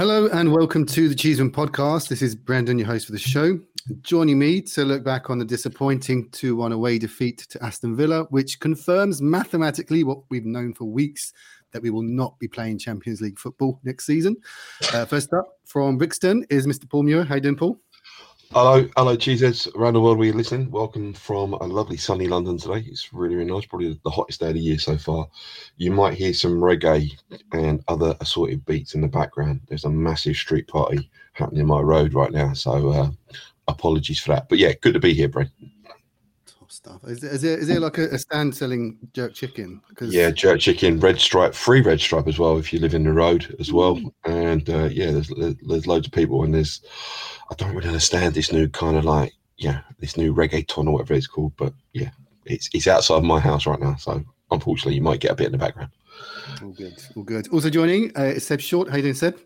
Hello and welcome to the Cheeseman Podcast. This is Brendan, your host for the show. Joining me to look back on the disappointing 2 1 away defeat to Aston Villa, which confirms mathematically what we've known for weeks that we will not be playing Champions League football next season. Uh, first up from Brixton is Mr. Paul Muir. How you doing, Paul? Hello, hello, cheeses around the world where you listen. Welcome from a lovely sunny London today. It's really, really nice. Probably the hottest day of the year so far. You might hear some reggae and other assorted beats in the background. There's a massive street party happening in my road right now, so uh, apologies for that. But yeah, good to be here, Brent. Stuff. Is, is, there, is there like a, a stand selling jerk chicken? Cause... Yeah, jerk chicken, red stripe, free red stripe as well if you live in the road as well. And uh, yeah, there's there's loads of people and there's I don't really understand this new kind of like, yeah, this new reggaeton or whatever it's called. But yeah, it's it's outside of my house right now. So unfortunately, you might get a bit in the background. All good, all good. Also joining uh, Seb Short. How you doing, Seb?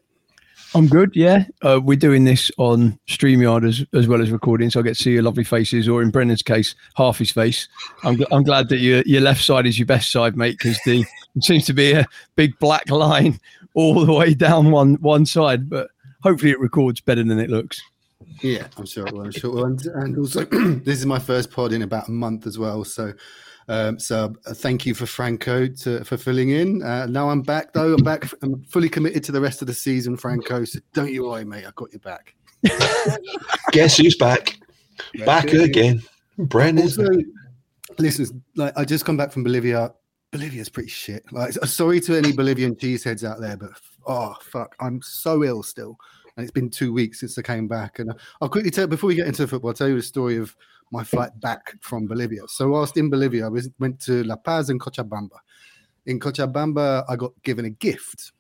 I'm good, yeah. Uh, we're doing this on StreamYard as, as well as recording, so I get to see your lovely faces, or in Brennan's case, half his face. I'm, I'm glad that your, your left side is your best side, mate, because it seems to be a big black line all the way down one one side, but hopefully it records better than it looks. Yeah, I'm sure it will. I'm sure it will. And, and also, this is my first pod in about a month as well. So, um, so uh, thank you for Franco to, for filling in. Uh, now I'm back though. I'm back. I'm fully committed to the rest of the season, Franco. So don't you worry, mate. I got your back. Guess who's back? Back, back again. Brandon. Also, listen, like I just come back from Bolivia. Bolivia's pretty shit. Like, sorry to any Bolivian cheeseheads out there, but oh fuck, I'm so ill still and it's been two weeks since I came back. And I'll quickly tell before we get into the football, I'll tell you the story of my flight back from Bolivia. So whilst in Bolivia, I was, went to La Paz and Cochabamba. In Cochabamba, I got given a gift,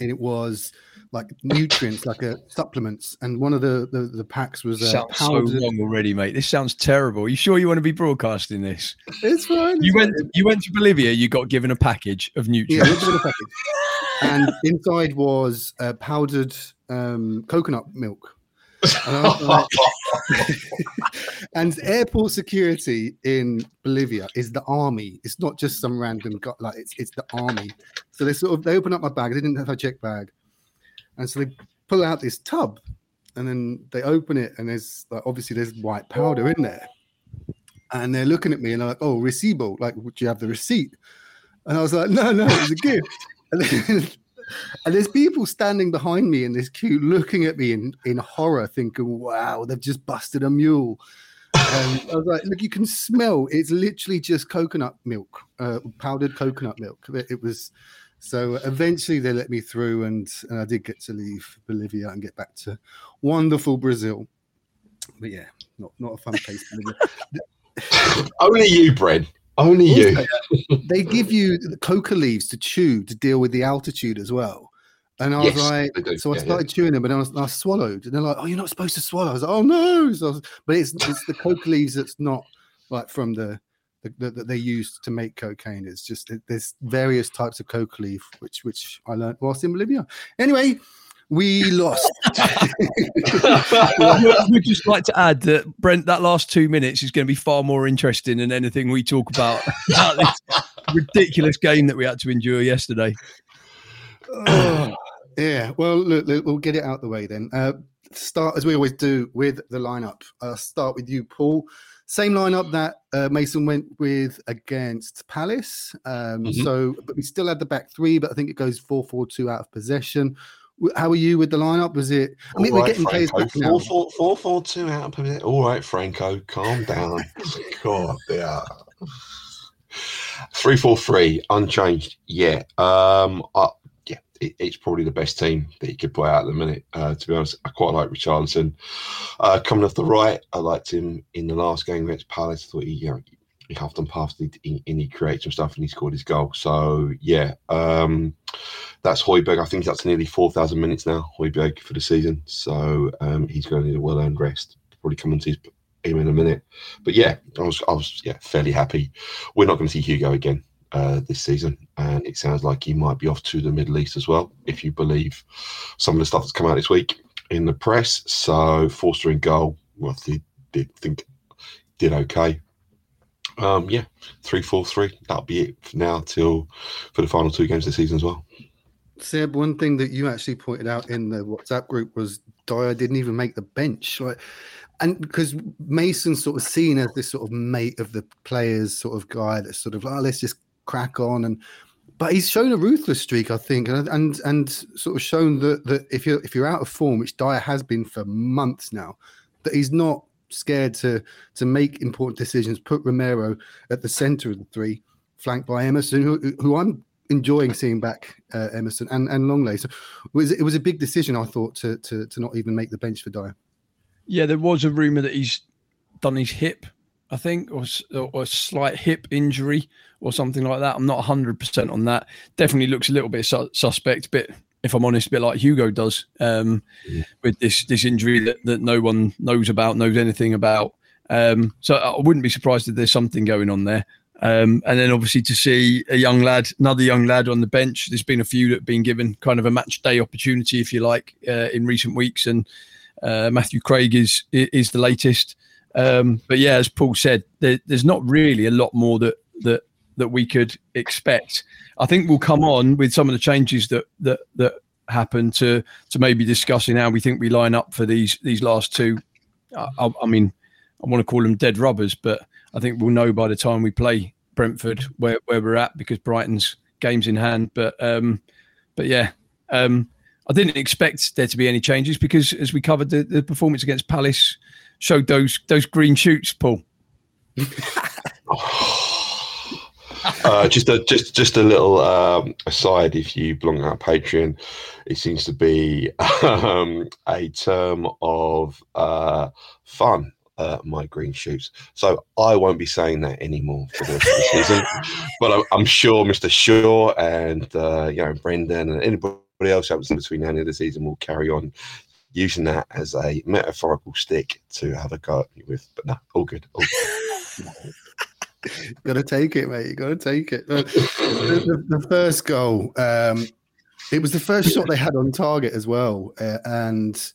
and it was like nutrients, like a supplements. And one of the the, the packs was uh, sounds powdered... so wrong already, mate. This sounds terrible. Are you sure you want to be broadcasting this? It's fine. You went you went to Bolivia. You got given a package of nutrients. Yeah, given a package. And inside was uh, powdered um, coconut milk. And, like, and, airport security in Bolivia is the army. It's not just some random guy. Like it's it's the army. So they sort of they open up my bag. They didn't have a check bag, and so they pull out this tub, and then they open it, and there's like obviously there's white powder in there, and they're looking at me and they're like, "Oh, recibo, like, would you have the receipt?" And I was like, "No, no, it's a gift." And then and there's people standing behind me in this queue looking at me in, in horror, thinking, wow, they've just busted a mule. And I was like, look, you can smell it's literally just coconut milk, uh, powdered coconut milk. It was so eventually they let me through, and, and I did get to leave Bolivia and get back to wonderful Brazil. But yeah, not not a fun place. Only you, Brent. Only you. They give you the coca leaves to chew to deal with the altitude as well. And I was Yes, like, they do. so I Yeah, started chewing them, but I, was, I swallowed. And they're like, oh, you're not supposed to swallow. I was like, oh no. So was- but it's it's the coca leaves that's not like from the, that they use to make cocaine. It's just there's various types of coca leaf, which which I learned whilst in Bolivia. Anyway, we lost. We'd just like to add that Brent, that last two minutes is going to be far more interesting than anything we talk about, about this ridiculous game that we had to endure yesterday. Oh, yeah. Well, look, look, we'll get it out the way then. Uh, start as we always do with the lineup. I'll start with you, Paul. Same lineup that uh, Mason went with against Palace. Um, Mhm. So, but we still had the back three, but I think it goes 4 4 2 out of possession. How are you with the lineup? Was it? I mean, All we're right, getting players Franco. back now. Four, four, four, four, two out of it. All right, Franco, calm down. God, yeah. Three, four, three, unchanged. Yeah. Um. I, yeah, it, it's probably the best team that you could put out at the minute. Uh, to be honest, I quite like Richarlison. Uh, coming off the right, I liked him in the last game against Palace. I thought he, you know, he huffed and puffed and he, and he created some stuff and he scored his goal. So yeah, um, that's Højbjerg. I think that's nearly 4,000 minutes now, Højbjerg, for the season. So um, he's going to need a well earned rest. Probably come and see him in a minute. But yeah, I was, I was yeah, fairly happy. We're not going to see Hugo again uh, this season. And it sounds like he might be off to the Middle East as well, if you believe some of the stuff that's come out this week in the press. So Forster in goal, well, I did think did okay. Um, yeah, three, four, three. That'll be it for now till for the final two games of the season as well. Seb, one thing that you actually pointed out in the WhatsApp group was Dier didn't even make the bench. Like, and because Mason's sort of seen as this sort of mate of the players, sort of guy that's sort of, oh, let's just crack on. And but he's shown a ruthless streak, I think, and and and sort of shown that that if you're if you're out of form, which Dier has been for months now, that he's not scared to to make important decisions. Put Romero at the centre of the three, flanked by Emerson, who, who I'm enjoying seeing back uh, Emerson and, and Lenglet. So it was it was a big decision, I thought, to to to not even make the bench for Dier. Yeah, there was a rumor that he's done his hip, I think, or, or a slight hip injury or something like that. I'm not 100% on that. Definitely looks a little bit su- suspect, bit if I'm honest, a bit like Hugo does um, with this this injury that, that no one knows about, knows anything about. Um, so I wouldn't be surprised if there's something going on there. Um, and then obviously to see a young lad, another young lad on the bench. There's been a few that have been given kind of a match day opportunity, if you like, uh, in recent weeks, and uh, Matthew Craig is is the latest. Um, but yeah, as Paul said, there, there's not really a lot more that that that we could expect. I think we'll come on with some of the changes that that that happen to to maybe discussing how we think we line up for these these last two. I, I, mean, I want to call them dead rubbers, but I think we'll know by the time we play Brentford where, where we're at because Brighton's games in hand. But um, but yeah, um, I didn't expect there to be any changes because as we covered, the, the performance against Palace showed those those green shoots, Paul. uh, just a just just a little um, aside. If you belong to our Patreon, it seems to be um, a term of uh, fun. Uh, my green shoots. So I won't be saying that anymore for the the season. But I'm, I'm sure Mr. Shaw and uh, you know Brendan and anybody else who happens in between now and the end of the season will carry on using that as a metaphorical stick to have a go at me with. But no, all good. All good. got to take it, mate. You got to take it. The, the, the first goal, um, it was the first shot they had on target as well, uh, and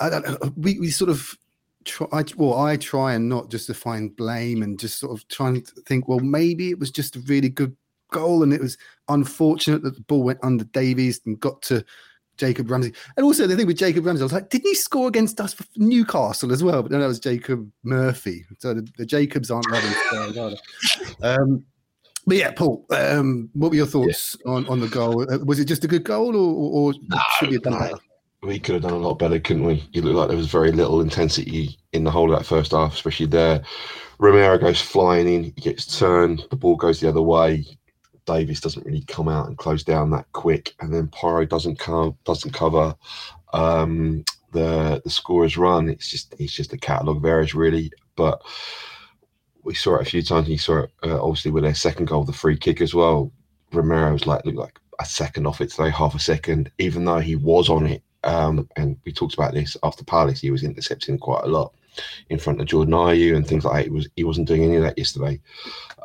I. We, we sort of try. I, well, I try and not just to find blame and just sort of trying to think. Well, maybe it was just a really good goal, and it was unfortunate that the ball went under Davies and got to Jacob Ramsey. And also the thing with Jacob Ramsey, I was like, didn't he score against us for Newcastle as well? But no, that was Jacob Murphy. So the, the Jacobs aren't loving. Um, but yeah, Paul, um, what were your thoughts on, on the goal? Uh, Was it just a good goal, or, or should we have done no. better? We could have done a lot better, couldn't we? It looked like there was very little intensity in the whole of that first half, especially there. Romero goes flying in, he gets turned, the ball goes the other way. Davies doesn't really come out and close down that quick, and then Porro doesn't come doesn't cover um, the the scorer's run. It's just it's just a catalogue of errors really. But we saw it a few times. You saw it uh, obviously with their second goal, the free kick as well. Romero was like looked like a second off it today, half a second, even though he was on it. Um, and we talked about this after Palace. He was intercepting quite a lot in front of Jordan Ayew and things like that. He was he wasn't doing any of that yesterday.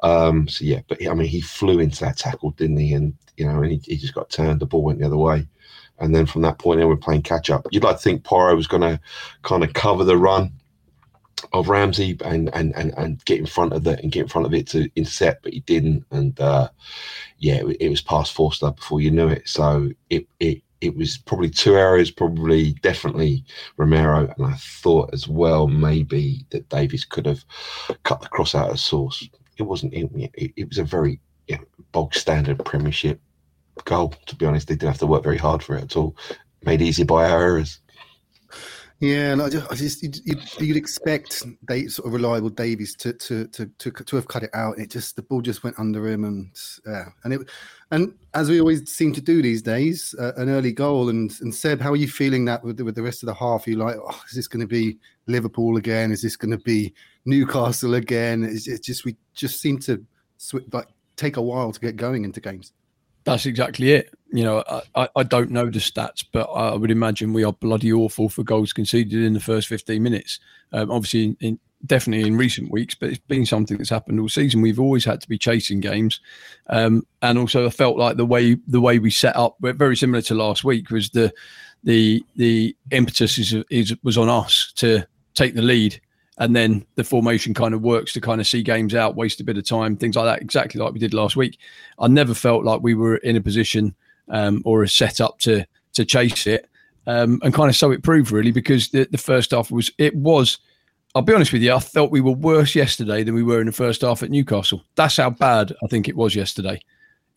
Um, so yeah, but I mean, he flew into that tackle, didn't he? And you know, and he, he just got turned. The ball went the other way. And then from that point on, we're playing catch up. You'd like to think Porro was going to kind of cover the run of Ramsey and, and and and get in front of it and get in front of it to intercept, but he didn't. And uh, yeah, it, it was past Forster before you knew it. So it it it was probably two areas, probably definitely Romero, and I thought as well maybe that Davies could have cut the cross out of source. It wasn't. It, it, was a very you know, bog standard Premiership goal. To be honest, they didn't have to work very hard for it at all. Made easy by our errors. Yeah, and I just, I just you'd, you'd, expect they sort of reliable Davies to, to to to to have cut it out, it just the ball just went under him, and yeah, and it and as we always seem to do these days, uh, an early goal. And and Seb, how are you feeling that with the, with the rest of the half? Are you like, oh, is this going to be Liverpool again? Is this going to be Newcastle again? It's just we just seem to sw- like take a while to get going into games. That's exactly it. You know, I, I don't know the stats, but I would imagine we are bloody awful for goals conceded in the first 15 minutes. Um, obviously, in, in, definitely in recent weeks, but it's been something that's happened all season. We've always had to be chasing games, um, and also I felt like the way the way we set up, very similar to last week, was the the the impetus is, is was on us to take the lead and then the formation kind of works to kind of see games out, waste a bit of time, things like that, exactly like we did last week. I never felt like we were in a position um, or a setup to to chase it, um, and kind of so it proved really because the, the first half was it was. I'll be honest with you, I felt we were worse yesterday than we were in the first half at Newcastle. That's how bad I think it was yesterday.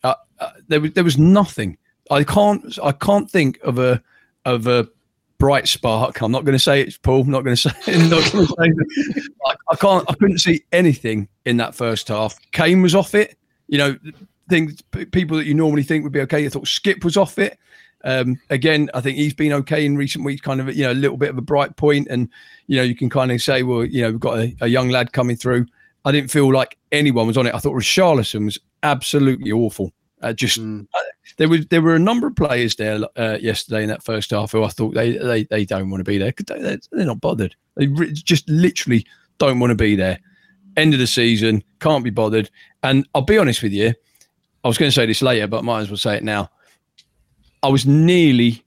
Uh, uh, there was there was nothing. I can't I can't think of a of a bright spark. I'm not going to say it's Paul. I'm not going to say. Say I, I can't. I couldn't see anything in that first half. Kane was off it. You know, things people that you normally think would be okay. I thought Skipp was off it. Um, again, I think he's been okay in recent weeks. Kind of, you know, a little bit of a bright point, and you know, you can kind of say, well, you know, we've got a, a young lad coming through. I didn't feel like anyone was on it. I thought Richarlison was absolutely awful. Uh, just mm. uh, there was there were a number of players there uh, yesterday in that first half who I thought they they, they don't want to be there. They, they're not bothered. They re- just literally don't want to be there. End of the season, can't be bothered. And I'll be honest with you, I was going to say this later, but I might as well say it now. I was nearly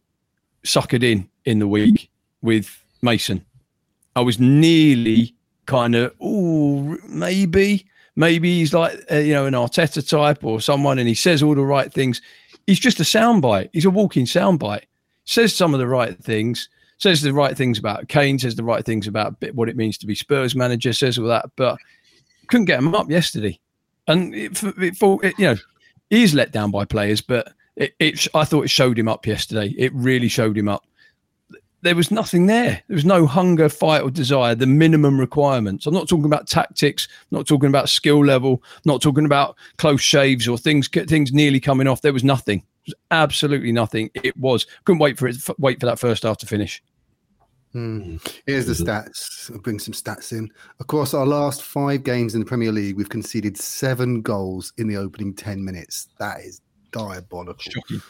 suckered in in the week with Mason. I was nearly kind of, oh, maybe maybe he's like uh, you know an Arteta type or someone, and he says all the right things. He's just a soundbite. He's a walking soundbite. Says some of the right things. Says the right things about Kane. Says the right things about what it means to be Spurs manager. Says all that, but couldn't get him up yesterday. And it, it, it, you know, he's let down by players, but it, it, I thought it showed him up yesterday. It really showed him up there was nothing there. There was no hunger, fight, or desire, the minimum requirements. I'm not talking about tactics, I'm not talking about skill level, I'm not talking about close shaves or things things nearly coming off. There was nothing. It was absolutely nothing. It was couldn't wait for it wait for that first half to finish. Hmm. Here's the stats. I'll bring some stats in. Across our last five games in the Premier League, we've conceded seven goals in the opening 10 minutes. That is diabolical. Shocking.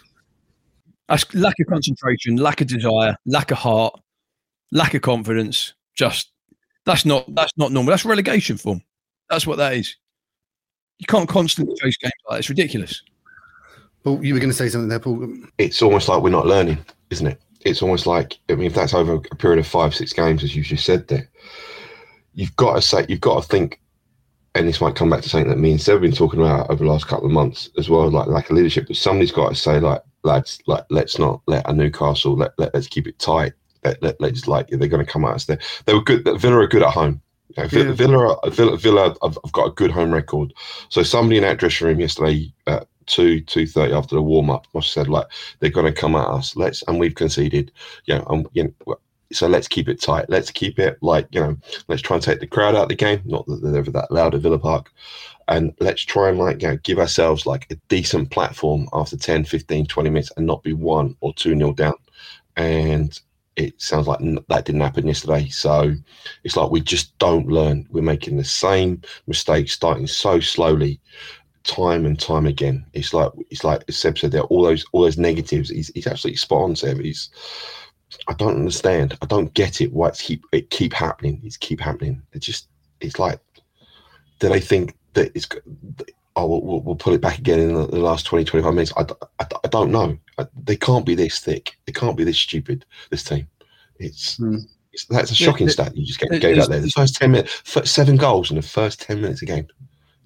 That's lack of concentration, lack of desire, lack of heart, lack of confidence. Just that's not that's not normal. That's relegation form. That's what that is. You can't constantly chase games like that. It's ridiculous. Well, you were going to say something there, Paul. It's almost like we're not learning, isn't it? It's almost like I mean, if that's over a period of five, six games, as you just said there, you've got to say, you've got to think, and this might come back to something that me and Seb have been talking about over the last couple of months as well, like lack of leadership. But somebody's got to say, like, lads, like let's not let a Newcastle let, let us keep it tight. Let, let let's like they're going to come at us. They they were good. Villa are good at home. You know, Villa, yeah. Villa, Villa, Villa have, have, got a good home record. So somebody in that dressing room yesterday at two two thirty after the warm up must have said like they're going to come at us. Let's and we've conceded. You know, um, you know, so let's keep it tight. Let's keep it like you know. Let's try and take the crowd out of the game. Not that they're ever that loud at Villa Park, and let's try and like you know, give ourselves like a decent platform after 10 15 20 minutes and not be one or two nil down and it sounds like that didn't happen yesterday. So it's like we just don't learn. We're making the same mistakes, starting so slowly, time and time again. It's like it's like Seb said there, all those all those negatives. He's, he's absolutely spot on, Seb. He's I don't understand. I don't get it. Why it's keep it keep happening. It's keep happening. It just it's like do they think that it's oh we'll, we'll put it back again in the, the last 20 25 minutes I, I, I don't know I, they can't be this thick they can't be this stupid this team it's, Hmm. it's that's a shocking the- stat you just get, the- gave out there the first 10 minutes f- seven goals in the first 10 minutes of game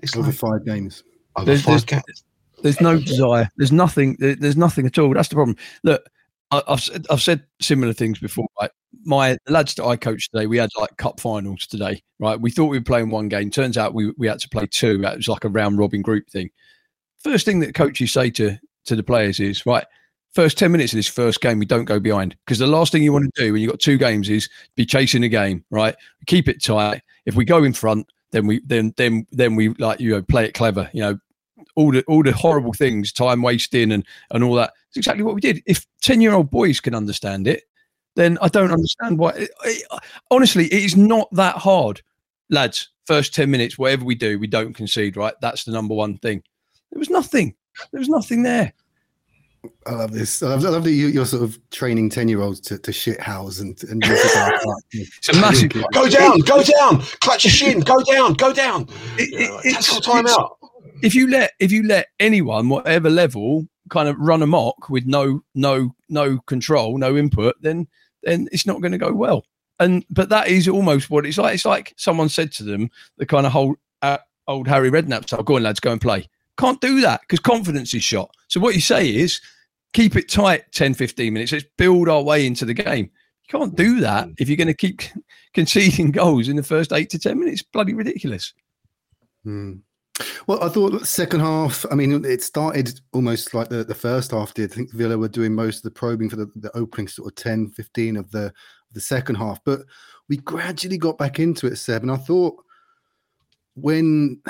it's over like five games. over There's- five there's- games There's no desire. There's nothing. there- There's nothing at all. That's the problem. Look, I, I've said- I've said similar things before. Right, my lads that I coached today, we had like cup finals today. Right, we thought we were playing one game. Turns out we we had to play two. It was like a round robin group thing. First thing that coaches say to to the players is right. First ten minutes of this first game, we don't go behind because the last thing you want to do when you've got two games is be chasing a game. Right, keep it tight. If we go in front, then we then then then we like you know play it clever. You know, all the all the horrible things, time wasting and and all that. It's exactly what we did. If ten year old boys can understand it, then I don't understand why. It, it- honestly, it is not that hard, lads. First ten minutes, whatever we do, we don't concede. Right, that's the number one thing. There was nothing. There was nothing there. I love this. I love, I love that you, you're sort of training ten year olds to, to shit house and and use the dark arts. It's a massive. go down go down clutch your shin go down go down It- You know, it- it's- time it's- out if you let if you let anyone whatever level kind of run amok with no no no control no input then then it's not going to go well. And but that is almost what it's like. It's like someone said to them the kind of whole uh, old harry redknapp style go on lads go and play. Can't do that because confidence is shot. So what you say is keep it tight 10 15 minutes. Let's build our way into the game. You can't do that if you're going to keep conceding goals in the first eight to 10 minutes. Bloody ridiculous. Hmm. Well, I thought second half. I mean, it started almost like the, the first half did. I think Villa were doing most of the probing for the, the opening sort of 10, 15 of the the second half, but we gradually got back into it, Seb. And I thought when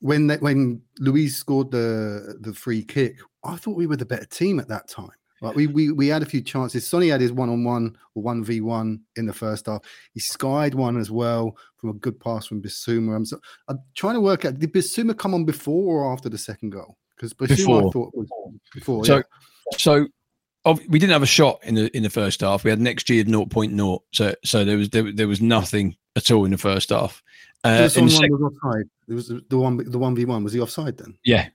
when when Luiz scored the the free kick, I thought we were the better team at that time. Like we we we had a few chances. Sonny had his one on one or one v one in the first half. He skied one as well from a good pass from Bissouma. I'm, so, I'm trying to work out did Bissouma come on before or after the second goal? Because Bissouma I Before. thought was before. So- yeah. so we didn't have a shot in the in the first half. We had next year 0.0. So so there was there, there was nothing at all in the first half. Uh, the sec- was offside. It was the one the one v one. Was he offside then? yeah,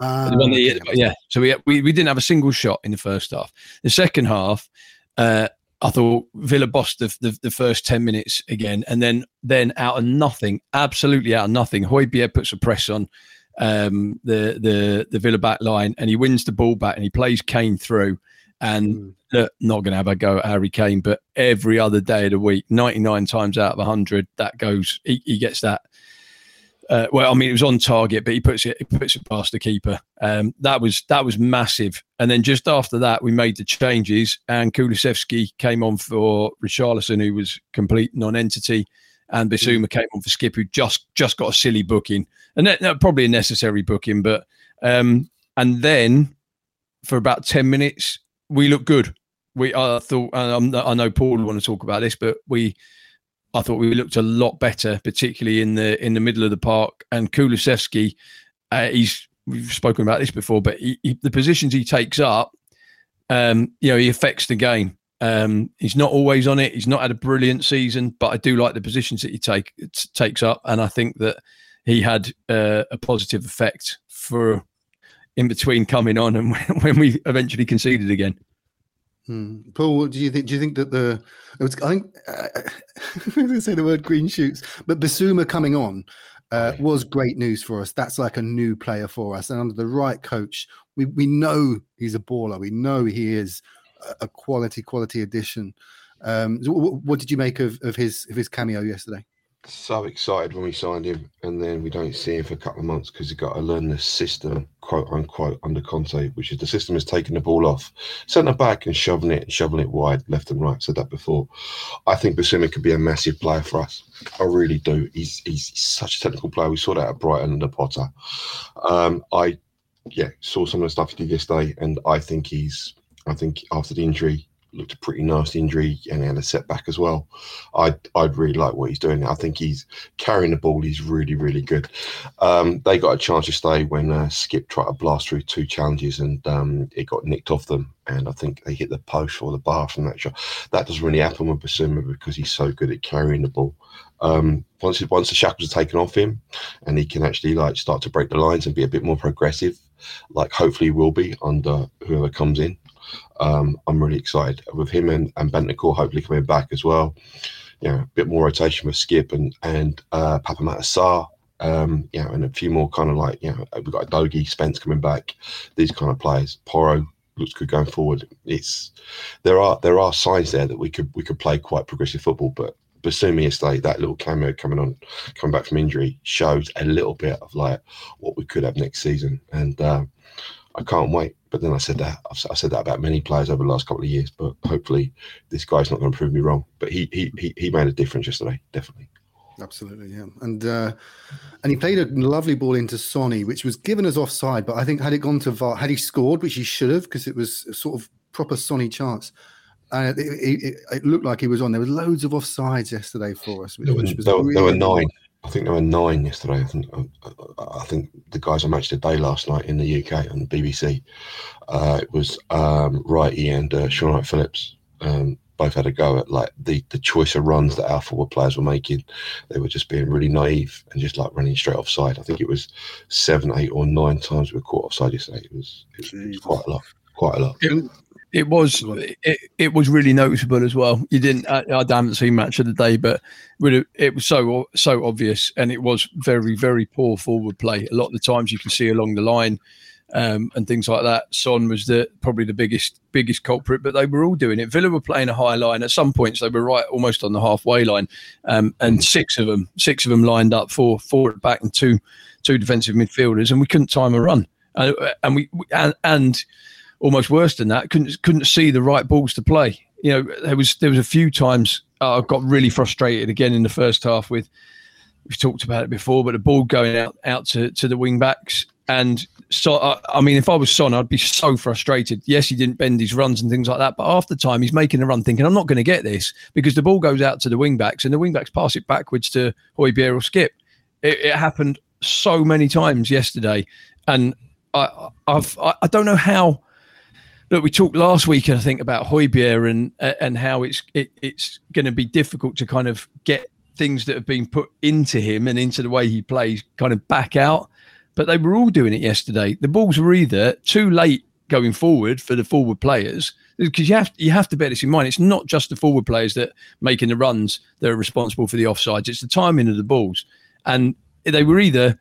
Ah, the one that okay. yeah. So we, we we didn't have a single shot in the first half. The second half, uh, I thought Villa bossed the, the the first ten minutes again, and then then out of nothing, absolutely out of nothing, Højbjerg puts a press on um, the the the Villa back line, and he wins the ball back, and he plays Kane through, and Mm. look, not going to have a go at Harry Kane, but every other day of the week, 99 times out of 100, that goes, he, he gets that. Uh, well, I mean, it was on target, but he puts it, he puts it past the keeper. Um, that was that was massive. And then just after that, we made the changes, and Kulusevski came on for Richarlison, who was complete non-entity, and Bissouma came on for Skipp, who just just got a silly booking, and that, that probably a necessary booking. But um, and then for about ten minutes, we looked good. We I thought and I'm, I know Paul would want to talk about this, but we I thought we looked a lot better, particularly in the in the middle of the park. And Kulusevski, uh, he's we've spoken about this before, but he, he, the positions he takes up, um, you know, he affects the game. Um, he's not always on it. He's not had a brilliant season, but I do like the positions that he take takes up, and I think that he had uh, a positive effect for in between coming on and when we eventually conceded again. Hmm. Paul, what do you think? Do you think that the was, I think uh, I'm going to say the word green shoots, but Bissouma coming on uh, was great news for us. That's like a new player for us, and under the right coach, we we know he's a baller. We know he is a- a quality quality addition. Um, so what, what did you make of, of his of his cameo yesterday? So excited when we signed him, and then we don't see him for a couple of months because he got to learn the system, quote unquote, under Conte, which is the system is taking the ball off, centre back and shoving it, and shoveling it wide, left and right. Said that before. I think Bissouma could be a massive player for us. I really do. He's he's such a technical player. We saw that at Brighton the Potter. Um, I yeah saw some of the stuff he did yesterday, and I think he's. I think after the injury, looked a pretty nasty injury and had a setback as well. I'd I'd really like what he's doing. I think he's carrying the ball. He's really really good. Um, they got a chance to stay when uh, Skipp tried to blast through two challenges and um, it got nicked off them. And I think they hit the post or the bar from that shot. That doesn't really happen with Bissouma because he's so good at carrying the ball. Um, once once the shackles are taken off him, and he can actually like start to break the lines and be a bit more progressive, like hopefully he will be under whoever comes in. Um, I'm really excited with him and, and Bentancur hopefully coming back as well. You know, a bit more rotation with Skipp and and uh, Pape Matar Sarr. Um, you know, and a few more kind of like you know we've got Udogie, Spence coming back. These kind of players. Porro looks good going forward. It's there are there are signs there that we could we could play quite progressive football, but Bissouma yesterday, that little cameo coming on, coming back from injury, shows a little bit of like what we could have next season, and uh, I can't wait. But then I said that I've, I said that about many players over the last couple of years, but hopefully this guy's not going to prove me wrong. But he he he, he made a difference yesterday, definitely. Absolutely, yeah, and uh, and he played a lovely ball into Sonny, which was given as offside. But I think had it gone to VAR, had he scored, which he should have, because it was sort of proper Sonny chance, uh, it, it, it, looked like he was on. There were loads of offsides yesterday for us. Which, there, was, there, really there were nine. I think there were nine yesterday. I think I, think the guys I matched today last night in the UK on the BBC. Uh, it was um, Wrighty and uh, Shaun Wright-Phillips. Um, both had a go at like the the choice of runs that our forward players were making. They were just being really naive and just like running straight offside. I think it was seven, eight, or nine times we were caught offside yesterday. It was, it was quite a lot, quite a lot. It, it was it, it was really noticeable as well. You didn't I, I haven't seen match of the day, but it was so so obvious, and it was very very poor forward play. A lot of the times you can see along the line um, and things like that. Son was the probably the biggest biggest culprit, but they were all doing it. Villa were playing a high line. At some points, they were right almost on the halfway line, um, and six of them six of them lined up four at back and two two defensive midfielders, and we couldn't time a run. Uh, and we and, and almost worse than that. Couldn't couldn't see the right balls to play. You know, there was there was a few times I got really frustrated again in the first half with. We've talked about it before, but the ball going out out to, to the wing backs, and so uh, I mean, if I was Son, I'd be so frustrated. Yes, he didn't bend his runs and things like that, but after time, he's making a run, thinking I'm not going to get this because the ball goes out to the wing backs, and the wing backs pass it backwards to Højbjerg or Skipp. It, it happened so many times yesterday, and I I've I don't know how look, we talked last week, I think, about Højbjerg and and how it's it, it's going to be difficult to kind of get things that have been put into him and into the way he plays kind of back out. But they were all doing it yesterday. The balls were either too late going forward for the forward players because you have you have to bear this in mind. It's not just the forward players that making the runs that are responsible for the offsides. It's the timing of the balls, and they were either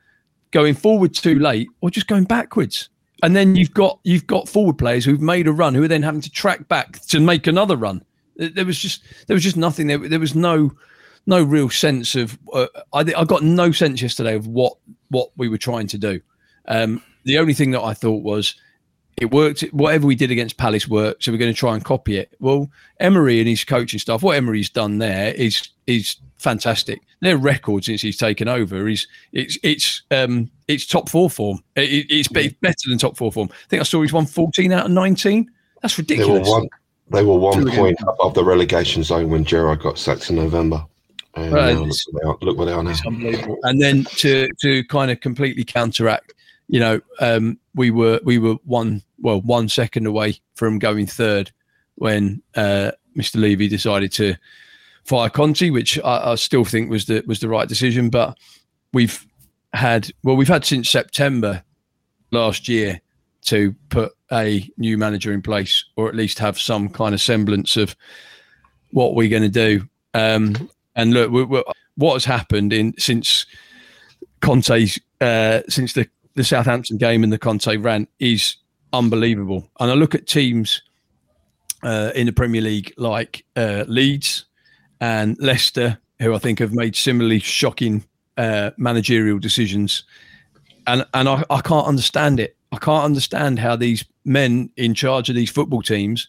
going forward too late or just going backwards and then you've got you've got forward players who've made a run who are then having to track back to make another run. There was just there was just nothing there. There was no no real sense of. Uh, I I got no sense yesterday of what what we were trying to do. Um, the only thing that I thought was it worked. Whatever we did against Palace worked, so we're going to try and copy it. Well, Emery and his coaching staff, what Emery's done there is is fantastic. Their record since he's taken over is it's it's um it's top four form. It, it's better than top four form. I think I saw he's won fourteen out of nineteen. That's ridiculous. They were one, they were one point above the relegation zone when Gerrard got sacked in November. And right. look, where are, look they are now. And then to to kind of completely counteract, you know, um, we were we were one well one second away from going third when uh, Mr. Levy decided to fire Conte, which I, I, still think was the was the right decision. But we've had well, we've had since September last year to put a new manager in place, or at least have some kind of semblance of what we're going to do. Um, and look, we're, we're, what has happened in since Conte's uh, since the the Southampton game and the Conte rant is unbelievable. And I look at teams uh, in the Premier League like uh, Leeds, and Leicester, who I think have made similarly shocking uh, managerial decisions. And and I, I can't understand it. I can't understand how these men in charge of these football teams,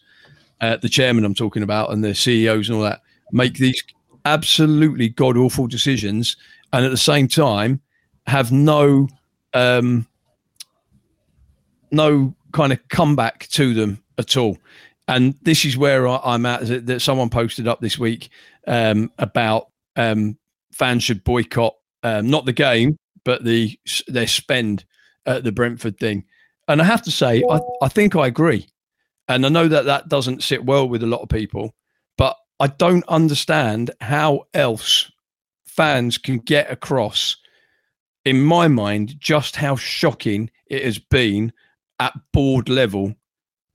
uh, the chairman I'm talking about, and the CEOs and all that, make these absolutely god awful decisions, and at the same time have no um, no kind of comeback to them at all. And this is where I, am at. That, that someone posted up this week um, about um, fans should boycott um, not the game, but the their spend at the Brentford thing. And I have to say, I, I think I agree. And I know that that doesn't sit well with a lot of people, but I don't understand how else fans can get across, in my mind, just how shocking it has been at board level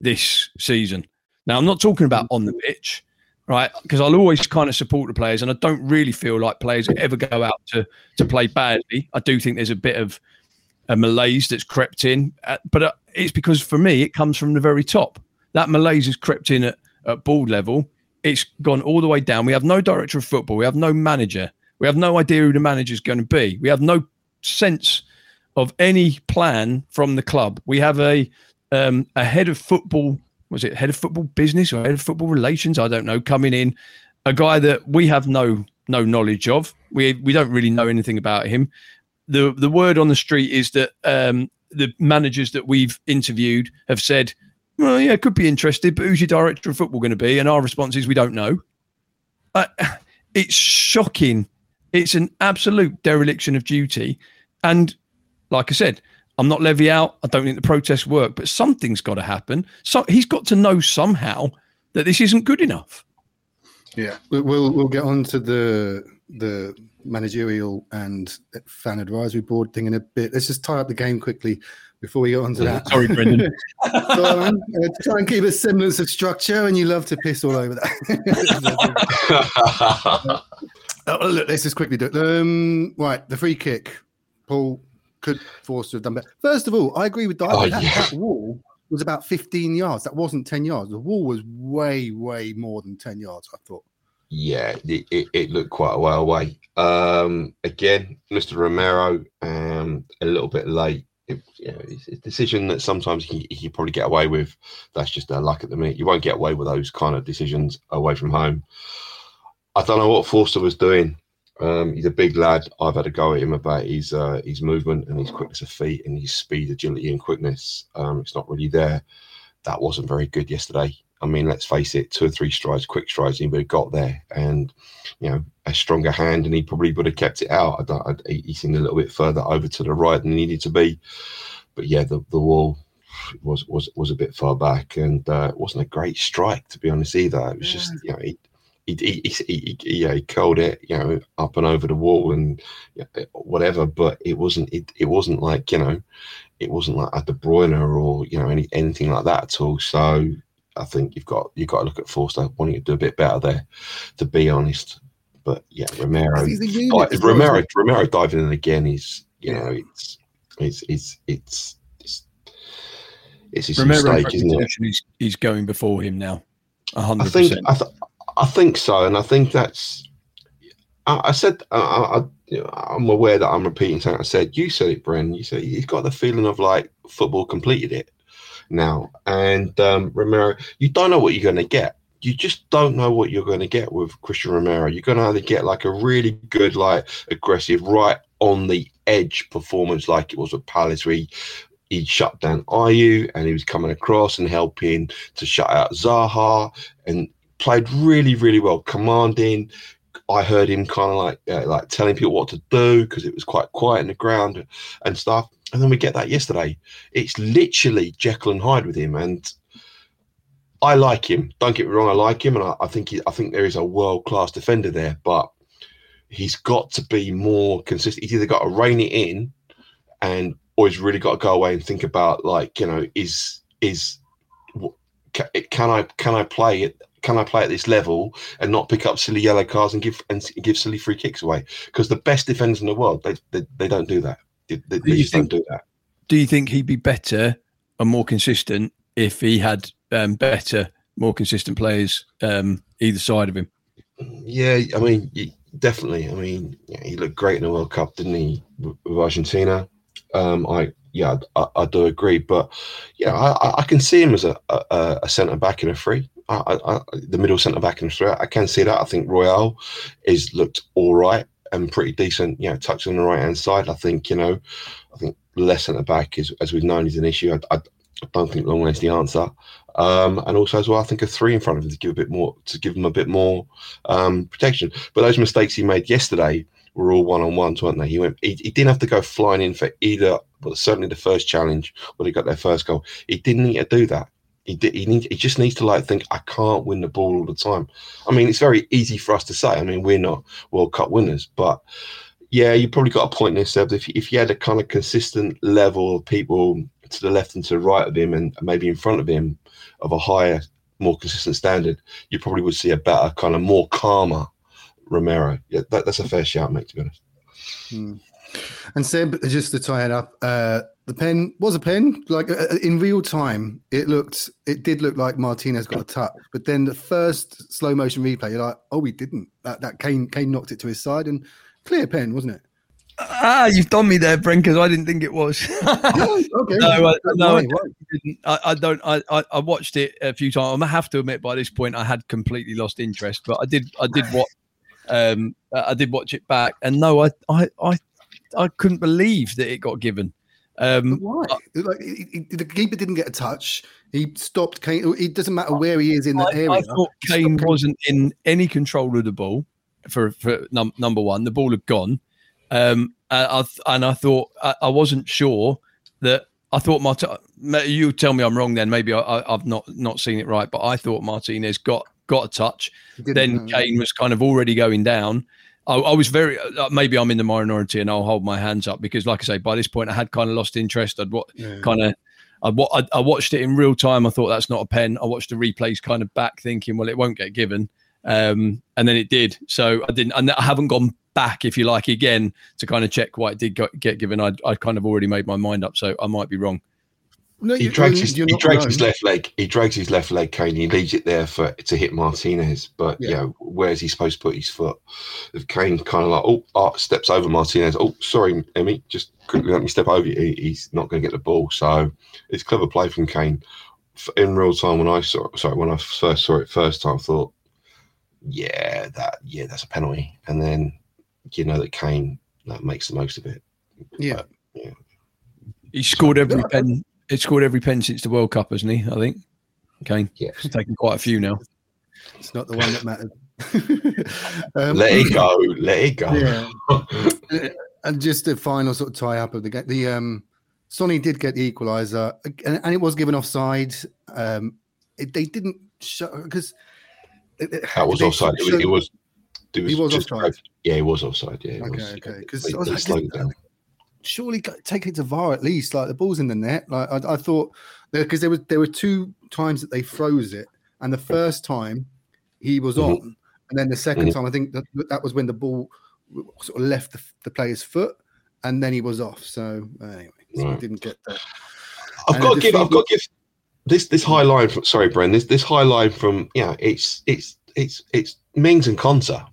this season. Now, I'm not talking about on the pitch, right? Because I'll always kind of support the players, and I don't really feel like players ever go out to to play badly. I do think there's a bit of a malaise that's crept in, uh, but uh, it's because for me it comes from the very top. That malaise has crept in at, at board level. It's gone all the way down. We have no director of football. We have no manager. We have no idea who the manager is going to be. We have no sense of any plan from the club. We have a um, a head of football was it head of football business or head of football relations? I don't know. Coming in, a guy that we have no no knowledge of. We we don't really know anything about him. the The word on the street is that um, the managers that we've interviewed have said, "Well, yeah, could be interested, but who's your director of football going to be?" And our response is, "We don't know." Uh, it's shocking. It's an absolute dereliction of duty, and like I said, I'm not levy out. I don't think the protests work, but something's got to happen. So he's got to know somehow that this isn't good enough. Yeah, we'll we'll get on to the the managerial and fan advisory board thing in a bit. Let's just tie up the game quickly before we get on to that. Sorry, Brendan. so, man, uh, try and keep a semblance of structure, and you love to piss all over that. oh, look, let's just quickly do it. Um, right, the free kick. Paul, could Forster have done better. First of all, I agree with Diamond. Oh, that, yeah. that wall was about 15 yards. That wasn't 10 yards. The wall was way, way more than 10 yards, I thought. Yeah, it, it, it looked quite a way away. Um, again, Mr. Romero, um, a little bit late. It, you know, it's a decision that sometimes you, you probably get away with. That's just their luck at the minute. You won't get away with those kind of decisions away from home. I don't know what Forster was doing. Um, he's a big lad. I've had a go at him about his uh, his movement and his quickness of feet and his speed, agility, and quickness. Um, it's not really there. That wasn't very good yesterday. I mean, let's face it, two or three strides, quick strides, he would have got there, and you know, a stronger hand, and he probably would have kept it out. I don't, I, he seemed a little bit further over to the right than he needed to be, but yeah, the, the wall was was was a bit far back, and uh, it wasn't a great strike to be honest either. It was yeah. just you know, he, he, he, he, he, yeah, he curled it, you know, up and over the wall and whatever. But it wasn't, it, it wasn't like, you know, it wasn't like a De Bruyne or you know any anything like that at all. So I think you've got you've got to look at Forster wanting to do a bit better there, to be honest. But yeah, Romero, di- Romero, Romero diving in again is you know it's it's it's it's it's, it's his Romero mistake, isn't it? He's, he's going before him now. I think I, th- I think so, and I think that's. I, I said I, am aware that I'm repeating something I said. You said it, Bren. You said he's got the feeling of like football completed it now, and um, Romero. You don't know what you're going to get. You just don't know what you're going to get with Cristian Romero. You're going to either get like a really good, like aggressive, right on the edge performance, like it was with Palace, where he, he shut down Ayew and he was coming across and helping to shut out Zaha and played really, really well, commanding. I heard him kind of like uh, like telling people what to do because it was quite quiet in the ground and stuff. And then we get that yesterday. It's literally Jekyll and Hyde with him, and I like him. Don't get me wrong, I like him, and I, I think he, I think there is a world class defender there, but he's got to be more consistent. He's either got to rein it in, and or he's really got to go away and think about like you know is is can I can I play it can I play at this level and not pick up silly yellow cards and give and give silly free kicks away? Because the best defenders in the world, they they, they don't do that. They, they, do just think, don't do that. Do you think he'd be better and more consistent if he had um, better, more consistent players um, either side of him? Yeah, I mean, definitely. I mean, yeah, he looked great in the World Cup, didn't he, with Argentina? Um, I yeah, I, I, do agree, but yeah, I, I can see him as a, a, a centre back in a three. I, I, the middle centre back in threat. I can see that. I think Royal is looked all right and pretty decent. You know, touch on the right hand side. I think you know, I think less centre back is as we've known is an issue. I, I, don't think Lenglet's the answer. Um, and also as well, I think a three in front of him to give a bit more to give him a bit more um, protection. But those mistakes he made yesterday were all one on ones, weren't they? He went. He, he, didn't have to go flying in for either. But certainly the first challenge when he got their first goal, he didn't need to do that. He did, he needs he just needs to like think I can't win the ball all the time. I mean, it's very easy for us to say. I mean, we're not World Cup winners, but yeah, you probably got a point there, Seb. If if you had a kind of consistent level of people to the left and to the right of him, and maybe in front of him, of a higher, more consistent standard, you probably would see a better, kind of more calmer Romero. Yeah, that, that's a fair shout, mate. To be honest. Hmm. And Seb, just to tie it up, uh, the pen was a pen. Like uh, uh, in real time, it looked, it did look like Martinez got a touch. But then the first slow motion replay, you're like, oh, he didn't. That that Kane Kane knocked it to his side and clear pen, wasn't it? Ah, you've done me there, Bren, because I didn't think it was. okay. No, I, no, I, I, don't. I, I watched it a few times. I have to admit, by this point, I had completely lost interest. But I did. I did watch. Um, I did watch it back, and no, I, I, I, I couldn't believe that it got given. Um, Why? like, the keeper didn't get a touch. He stopped Kane. It doesn't matter where he is in the I, area. I thought Kane wasn't in any control of the ball for, for num- number one. The ball had gone. Um, and I, and I thought I, I, wasn't sure that I thought Martin. You tell me I'm wrong. Then maybe I, have not not seen it right, but I thought Martinez got got a touch. Then know. Kane was kind of already going down. I, I, was very uh, maybe I'm in the minority and I'll hold my hands up because, like I say, by this point I had kind of lost interest. I'd what yeah. kind of. I, I watched it in real time. I thought that's not a pen. I watched the replays kind of back, thinking, well, it won't get given, um, and then it did. So I didn't, and I haven't gone back, if you like, again to kind of check why it did get given. I'd, I'd kind of already made my mind up, so I might be wrong. No, he drags his, he drags his left leg. He drags his left leg, Kane. He leaves it there for to hit Martinez. But yeah, you know, where's he supposed to put his foot? If Kane kind of like oh, oh steps over Martinez. Oh, sorry, Emmy, just quickly let me step over you. He's not going to get the ball. So it's clever play from Kane. In real time, when I saw sorry when I first saw it first time, I thought, yeah, that yeah, that's a penalty. And then you know that Kane that makes the most of it. Yeah. But, yeah. He scored every pen. He scored every pen since the World Cup, hasn't he? I think. Kane. Yeah. He's taken quite a few now. It's not the one that mattered. um, let it go. Let it go. Yeah. and just the final sort of tie up of the game. The um, Sonny did get the equaliser, and, and, it was given offside. Um, it, they didn't show because that was offside. It was, it was was, he was offside. Yeah, he was offside. Yeah. Okay, was, okay. Because I was like, surely take it to VAR at least. Like the ball's in the net. Like I, I thought, because there was there were two times that they froze it, and the first time he was mm-hmm. on, and then the 2nd mm-hmm. time I think that that was when the ball sort of left the, the player's foot, and then he was off. So anyway, so right. didn't get that. I've got to give. I've got to give this this high line from sorry, Bren. This this high line from yeah, it's it's it's it's Mings and Konsa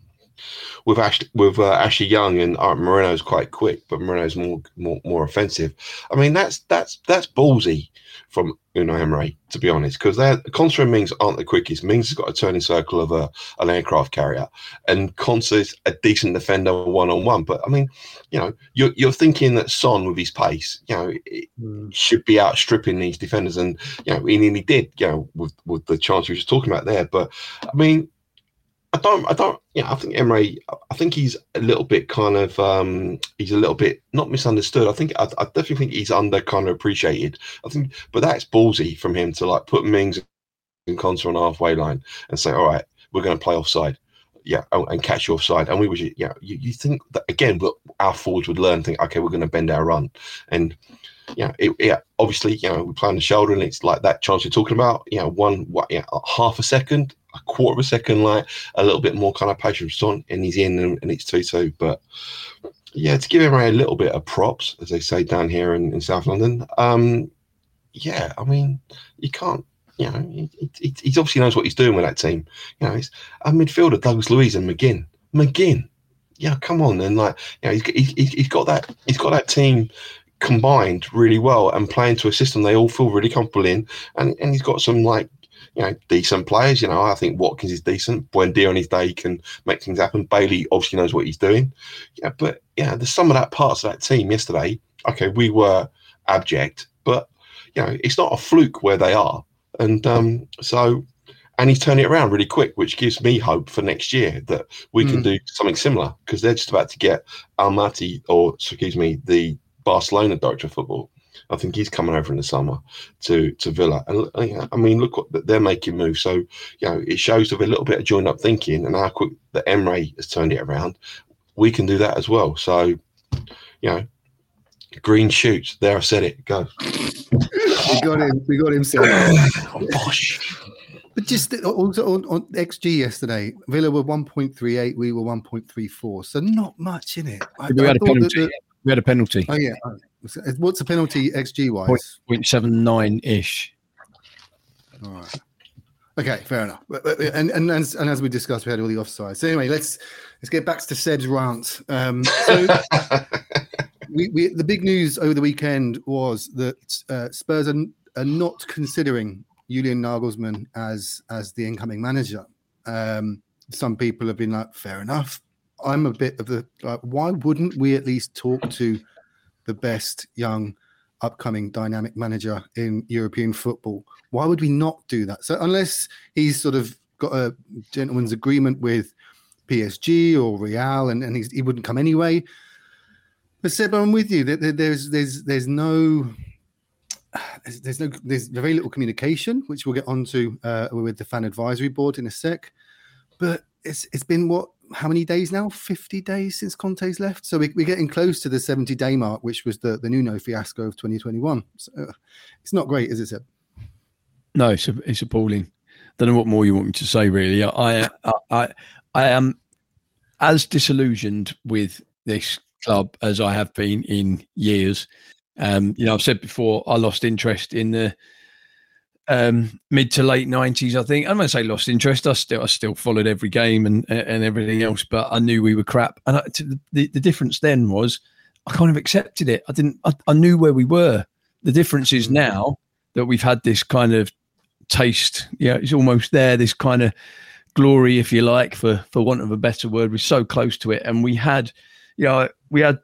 with Ash with uh, Ashley Young and uh, Moreno's quite quick, but Moreno's more more more offensive. I mean, that's that's that's ballsy from Unai Emery, to be honest, because they're and Mings aren't the quickest. Mings has got a turning circle of a an aircraft carrier, and Konsa's a decent defender one on one. But I mean, you know, you're you're thinking that Son with his pace, you know, mm. should be outstripping these defenders, and you know, he nearly did, you know, with with the chance we were just talking about there. But I mean, I don't, I don't, yeah, I think Emery, I think he's a little bit kind of, um, he's a little bit not misunderstood. I think, I, I definitely think he's under kind of appreciated. I think, but that's ballsy from him to like put Mings and Konsa on halfway line and say, all right, we're going to play offside. Yeah, oh, and catch you offside. And we would, yeah, you, you think that again, but our forwards would learn, think, okay, we're going to bend our run. And, you know, it, yeah, obviously, you know, we play on the shoulder and it's like that chance you're talking about, you know, one, what, yeah, half a second, a quarter of a second, like a little bit more kind of patience on, and he's in, and, and it's two two. But yeah, to give him a little bit of props, as they say down here in, in South London. Um, yeah, I mean, you can't. You know, he, he, obviously knows what he's doing with that team. You know, he's a midfielder, Douglas Luiz and McGinn. McGinn, yeah, come on, and like, you know, he's, he's, he's got that, he's got that team combined really well and playing to a system they all feel really comfortable in, and and he's got some like you know, decent players. You know, I think Watkins is decent. Buendia on his day can make things happen. Bailey obviously knows what he's doing. Yeah, but yeah, the some of that parts of that team yesterday. Okay, we were abject, but you know, it's not a fluke where they are. And um, so, and he's turning it around really quick, which gives me hope for next year that we mm. can do something similar because they're just about to get Almaty, or excuse me, the Barcelona director of football. I think he's coming over in the summer to to Villa, and I mean, look what they're making moves. So you know, it shows of a little bit of joined up thinking and how quick that Emery has turned it around. We can do that as well. So you know, green shoots. There, I said it. Go. we got him. We got him. oh, bosh. But just also on, on, XG yesterday, Villa were 1.38, we were 1.34. So not much in it. I, we, I had the, we, had a penalty. Oh, yeah. What's the penalty XG wise? 0.79 ish. All right. Okay, fair enough. And, and and and as we discussed, we had all the offsides. So anyway, let's let's get back to Seb's rant. Um, so we, we, the big news over the weekend was that uh, Spurs are, are not considering Julian Nagelsmann as as the incoming manager. Um, some people have been like, fair enough. I'm a bit of the like, why wouldn't we at least talk to the best young upcoming dynamic manager in European football? Why would we not do that? So unless he's sort of got a gentleman's agreement with PSG or Real and, and he wouldn't come anyway. But Seb, I'm with you. There's there's there's no there's, there's no there's very little communication, which we'll get onto uh, with the fan advisory board in a sec. But it's it's been what how many days now? Fifty days since Conte's left, so we, are getting close to the seventy day mark, which was the the Nuno fiasco of 2021. So it's not great, is it? No, it's it's appalling. Don't know what more you want me to say. Really, I I I, I am as disillusioned with this club as I have been in years. Um, you know, I've said before, I lost interest in the um, mid to late nineties. I think I'm going to say lost interest. I still I still followed every game and and everything else, but I knew we were crap. And I, the the difference then was I kind of accepted it. I didn't. I, I knew where we were. The difference is mm. now that we've had this kind of taste. Yeah, it's almost there. This kind of glory, if you like, for for want of a better word. We're so close to it, and we had, you know, we had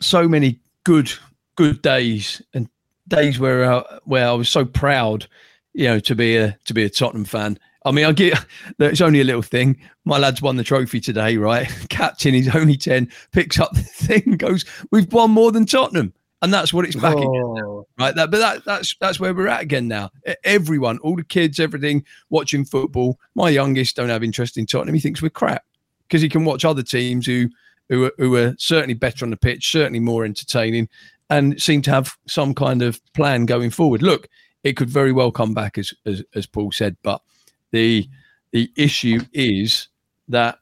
so many good good days and days where uh, where I was so proud, you know, to be a to be a Tottenham fan. I mean, I get it's only a little thing. My lad's won the trophy today, right? Captain, he's only ten, picks up the thing, goes, "We've won more than Tottenham," and that's what it's back oh. again, right? That, but that that's that's where we're at again now. Everyone, all the kids, everything, watching football. My youngest don't have interest in Tottenham. He thinks we're crap because he can watch other teams who who are, who are certainly better on the pitch, certainly more entertaining, and seem to have some kind of plan going forward. Look, it could very well come back, as as, as Paul said, but the the issue is that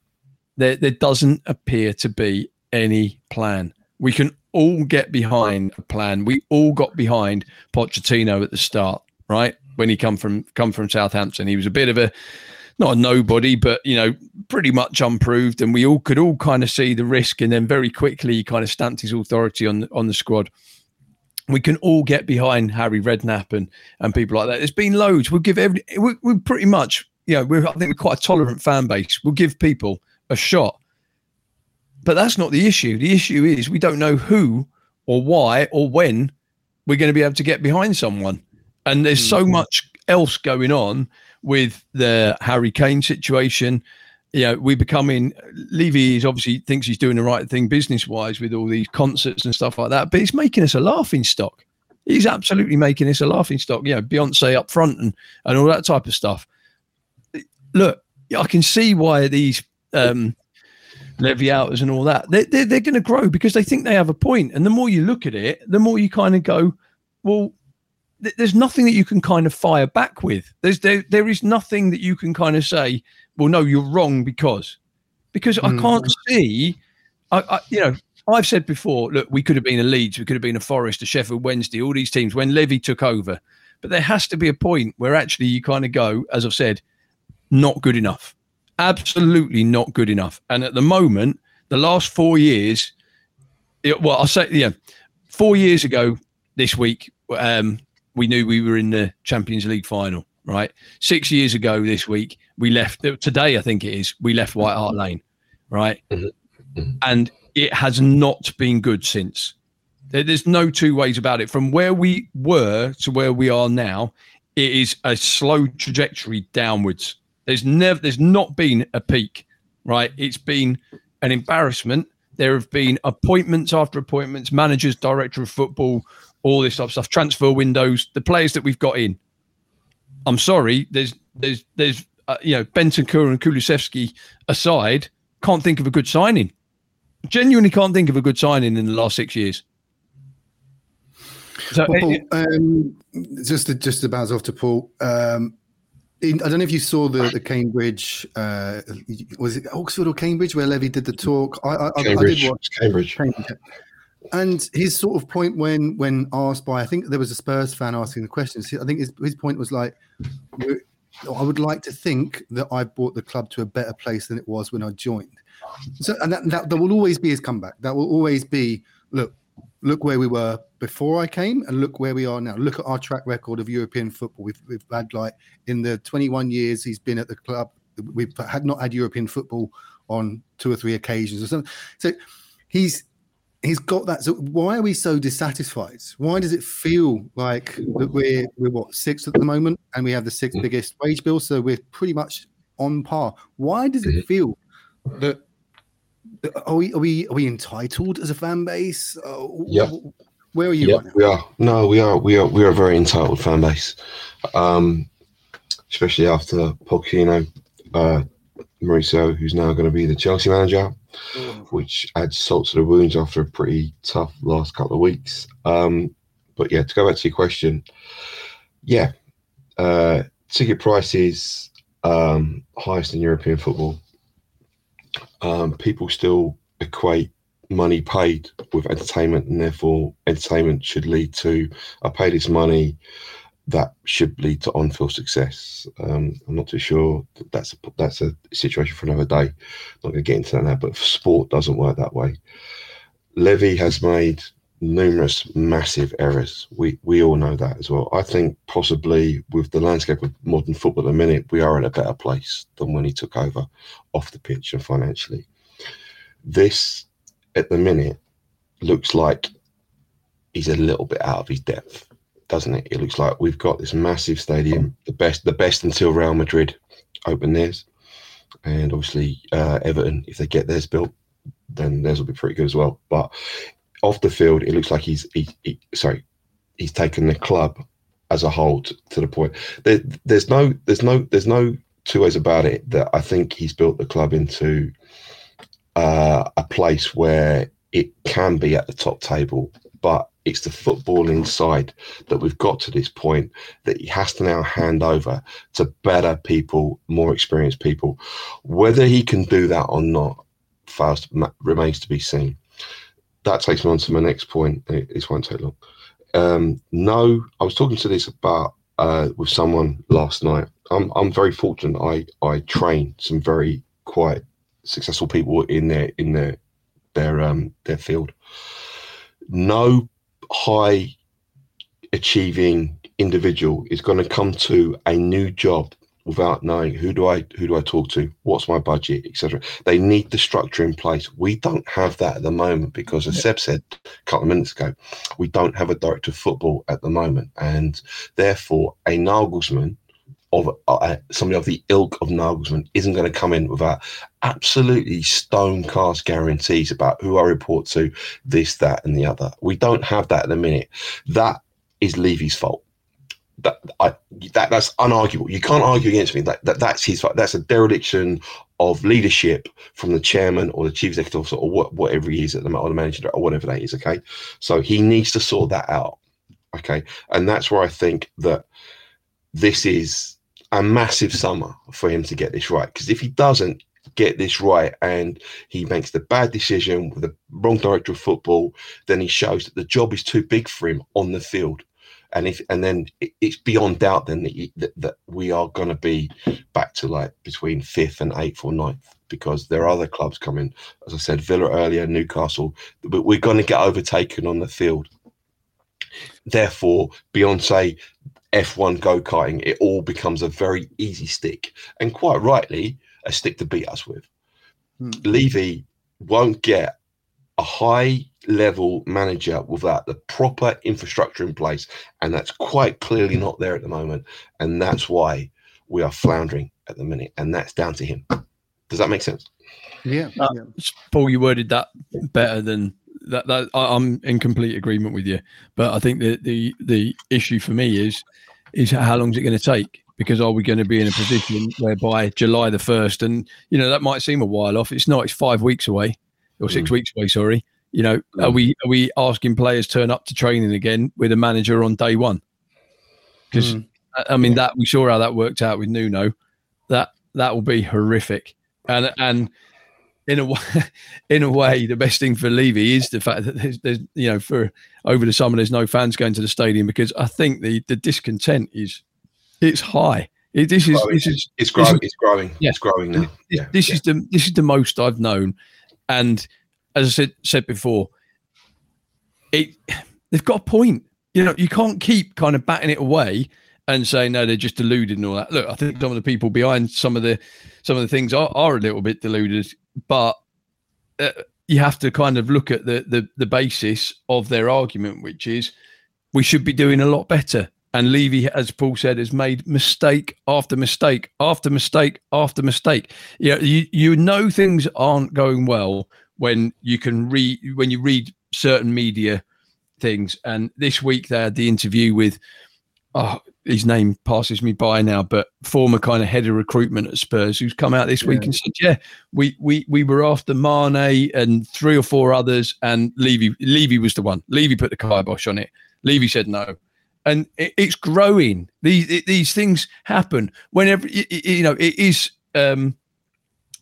there there doesn't appear to be any plan. We can all get behind a plan. We all got behind Pochettino at the start, right? When he come from come from Southampton, he was a bit of a not a nobody, but you know, pretty much unproved, and we all could all kind of see the risk, and then very quickly he kind of stamped his authority on the, on the squad. We can all get behind Harry Redknapp and and people like that. There's been loads. We'll give every. we we're pretty much, you know, we're I think we're quite a tolerant fan base. We'll give people a shot, but that's not the issue. The issue is we don't know who or why or when we're going to be able to get behind someone, and there's so mm-hmm. much else going on with the Harry Kane situation. You know, we becoming Levy is obviously thinks he's doing the right thing business wise with all these concerts and stuff like that, but he's making us a laughing stock. He's absolutely making us a laughing stock. You know, Beyonce up front and, and all that type of stuff. Look, I can see why these um, Levy outers and all that they're, they're, they're going to grow because they think they have a point. And the more you look at it, the more you kind of go, well, there's nothing that you can kind of fire back with. There's there there is nothing that you can kind of say, well, no, you're wrong because because mm. I can't see. I, I, you know I've said before, look, we could have been a Leeds, we could have been a Forest, a Sheffield Wednesday, all these teams when Levy took over. But there has to be a point where actually you kind of go, as I've said, not good enough. Absolutely not good enough. And at the moment, the last four years, it, well, I'll say, yeah, four years ago this week, um, we knew we were in the Champions League final, right? Six years ago this week, we left, today, I think it is, we left White Hart Lane, right? Mm-hmm. mm-hmm. And it has not been good since. There's no two ways about it. From where we were to where we are now, it is a slow trajectory downwards. There's never, there's not been a peak, right? It's been an embarrassment. There have been appointments after appointments, managers, director of football, all this type of stuff, transfer windows, the players that we've got in. I'm sorry, there's, there's, there's, uh, you know, Bentancur and Kulusevski aside, can't think of a good signing. Genuinely can't think of a good signing in the last six years. So, well, Paul, um, just to, just to bounce off to Paul, um, in, I don't know if you saw the the Cambridge uh, was it Oxford or Cambridge where Levy did the talk. I, I, Cambridge, I did watch Cambridge. Cambridge. And his sort of point when when asked by I think there was a Spurs fan asking the questions. I think his, his point was like, I would like to think that I brought the club to a better place than it was when I joined. So and that, that, that will always be his comeback. That will always be look look where we were before I came and look where we are now. Look at our track record of European football. We've, we've had like in the 21 years he's been at the club, we've had not had European football on two or three occasions or something. So he's he's got that. So why are we so dissatisfied? Why does it feel like that we're we're what sixth at the moment and we have the sixth mm. biggest wage bill? So we're pretty much on par. Why does it feel that are we are we are we entitled as a fan base? Uh, yeah. Where are you? Right we are. No, we are. We are. We are a very entitled fan base, um, especially after Pochettino, uh, Mauricio, who's now going to be the Chelsea manager, mm. which adds salt to the wounds after a pretty tough last couple of weeks. Um, but yeah, to go back to your question, yeah, uh, ticket prices um, highest in European football um, people still equate money paid with entertainment, and therefore entertainment should lead to I pay this money that should lead to on-field success. Um, I'm not too sure that that's a, that's a situation for another day. I'm not going to get into that now, but sport doesn't work that way. Levy has made numerous massive errors. We we all know that as well. I think possibly with the landscape of modern football at the minute, we are in a better place than when he took over off the pitch and financially. This at the minute looks like he's a little bit out of his depth, doesn't it? It looks like we've got this massive stadium, the best the best until Real Madrid open theirs. And obviously uh, Everton, if they get theirs built, then theirs will be pretty good as well. But off the field, it looks like he's he, he, sorry, he's taken the club as a whole to, to the point. There, there's no there's no there's no two ways about it that I think he's built the club into uh, a place where it can be at the top table, but it's the footballing side that we've got to this point that he has to now hand over to better people, more experienced people. Whether he can do that or not, fast remains to be seen that takes me on to my next point. This won't take long. Um, no, I was talking to this about uh, with someone last night. I'm I'm very fortunate. I I train some very quite successful people in their in their their um their field. No high achieving individual is going to come to a new job without knowing who do I who do I talk to, what's my budget, etc. They need the structure in place. We don't have that at the moment because, as Seb said a couple of minutes ago, we don't have a director of football at the moment, and therefore a Nagelsmann of uh, somebody of the ilk of Nagelsmann isn't going to come in without absolutely stone cast guarantees about who I report to, this, that, and the other. We don't have that at the minute. That is Levy's fault that I that that's unarguable. You can't argue against me. That, that that's his that's a dereliction of leadership from the chairman or the chief executive officer or what, whatever he is at the or the manager or whatever that is. Okay, so he needs to sort that out. Okay, and that's where I think that this is a massive summer for him to get this right. Because if he doesn't get this right and he makes the bad decision with the wrong director of football, then he shows that the job is too big for him on the field. And if and then it, it's beyond doubt then that, you, that, that we are going to be back to like between fifth and eighth or ninth because there are other clubs coming. As I said, Villa earlier, Newcastle, but we're going to get overtaken on the field. Therefore, Beyonce F1 go karting, it all becomes a very easy stick, and quite rightly, a stick to beat us with. Hmm. Levy won't get a high level manager without the proper infrastructure in place, and that's quite clearly not there at the moment. And that's why we are floundering at the minute, and that's down to him. Does that make sense? Yeah, uh, yeah. Paul, you worded that better than that. that I, I'm in complete agreement with you, but I think the the the issue for me is is how long is it going to take? Because are we going to be in a position whereby July the first, and you know that might seem a while off. It's not. It's five weeks away, or six Mm. weeks away. Sorry. You know, are Mm. we are we asking players turn up to training again with a manager on day one? Because Mm. I- I mean that we saw how that worked out with Nuno. That that will be horrific, and and in a way, in a way, the best thing for Levy is the fact that there's, there's you know for over the summer there's no fans going to the stadium because I think the the discontent is it's high. It, this is Oh, this is It's growing. Isn't- It's growing. Yeah. It's growing now. this, Yeah. this yeah. is the this is the most I've known, and as I said said before, it they've got a point. You know, you can't keep kind of batting it away and saying no, they're just deluded and all that. Look, I think some of the people behind some of the some of the things are, are a little bit deluded, but uh, you have to kind of look at the, the the basis of their argument, which is we should be doing a lot better. And Levy, as Paul said, has made mistake after mistake after mistake after mistake. You you, you know things aren't going well when you can read when you read certain media things. And this week they had the interview with oh his name passes me by now, but former kind of head of recruitment at Spurs, who's come out this week and said, "Yeah, we we we were after Mane and three or four others, and Levy Levy was the one. Levy put the kibosh on it. Levy said no." And it, it's growing. These it, these things happen whenever you know it is. Um,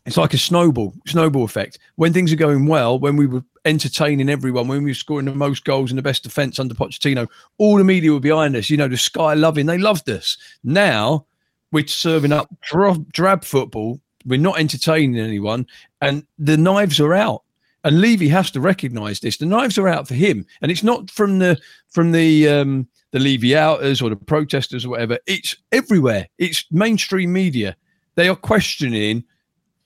it's like a snowball snowball effect. When things are going well, when we were entertaining everyone, when we were scoring the most goals and the best defense under Pochettino, all the media were behind us. You know, the sky loving, they loved us. Now we're serving up drab, drab football. We're not entertaining anyone, and the knives are out. And Levy has to recognise this. The knives are out for him, and it's not from the from the um, the Levy outers or the protesters or whatever. It's everywhere. It's mainstream media. They are questioning,